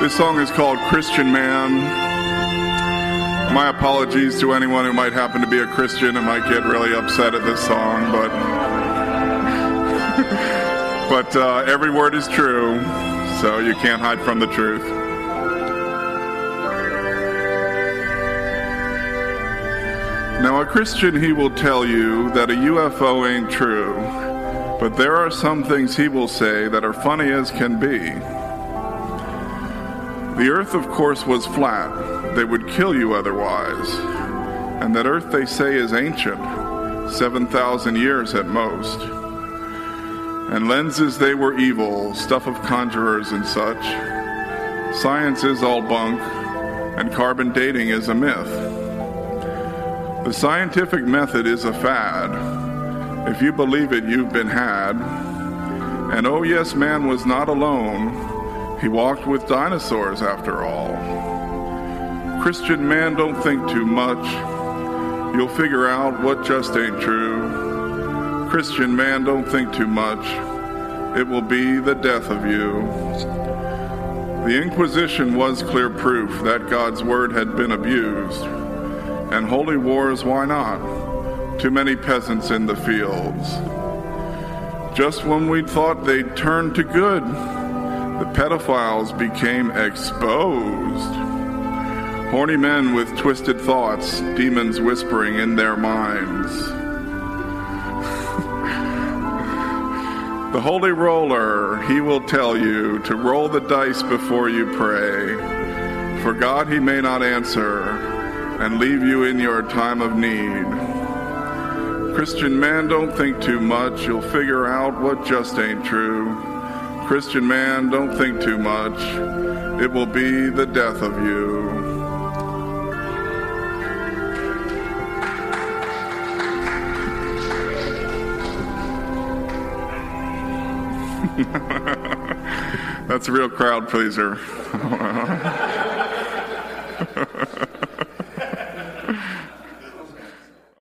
This song is called Christian Man. My apologies to anyone who might happen to be a Christian and might get really upset at this song, but but uh, every word is true, so you can't hide from the truth. Now, a Christian, he will tell you that a UFO ain't true, but there are some things he will say that are funny as can be. The earth, of course, was flat. They would kill you otherwise. And that earth, they say, is ancient, 7,000 years at most. And lenses, they were evil, stuff of conjurers and such. Science is all bunk, and carbon dating is a myth. The scientific method is a fad. If you believe it, you've been had. And oh, yes, man was not alone. He walked with dinosaurs after all. Christian man, don't think too much. You'll figure out what just ain't true. Christian man, don't think too much. It will be the death of you. The Inquisition was clear proof that God's word had been abused. And holy wars, why not? Too many peasants in the fields. Just when we thought they'd turn to good, the pedophiles became exposed. Horny men with twisted thoughts, demons whispering in their minds. the holy roller, he will tell you to roll the dice before you pray. For God he may not answer, and leave you in your time of need. Christian man, don't think too much. You'll figure out what just ain't true. Christian man, don't think too much. It will be the death of you. That's a real crowd pleaser.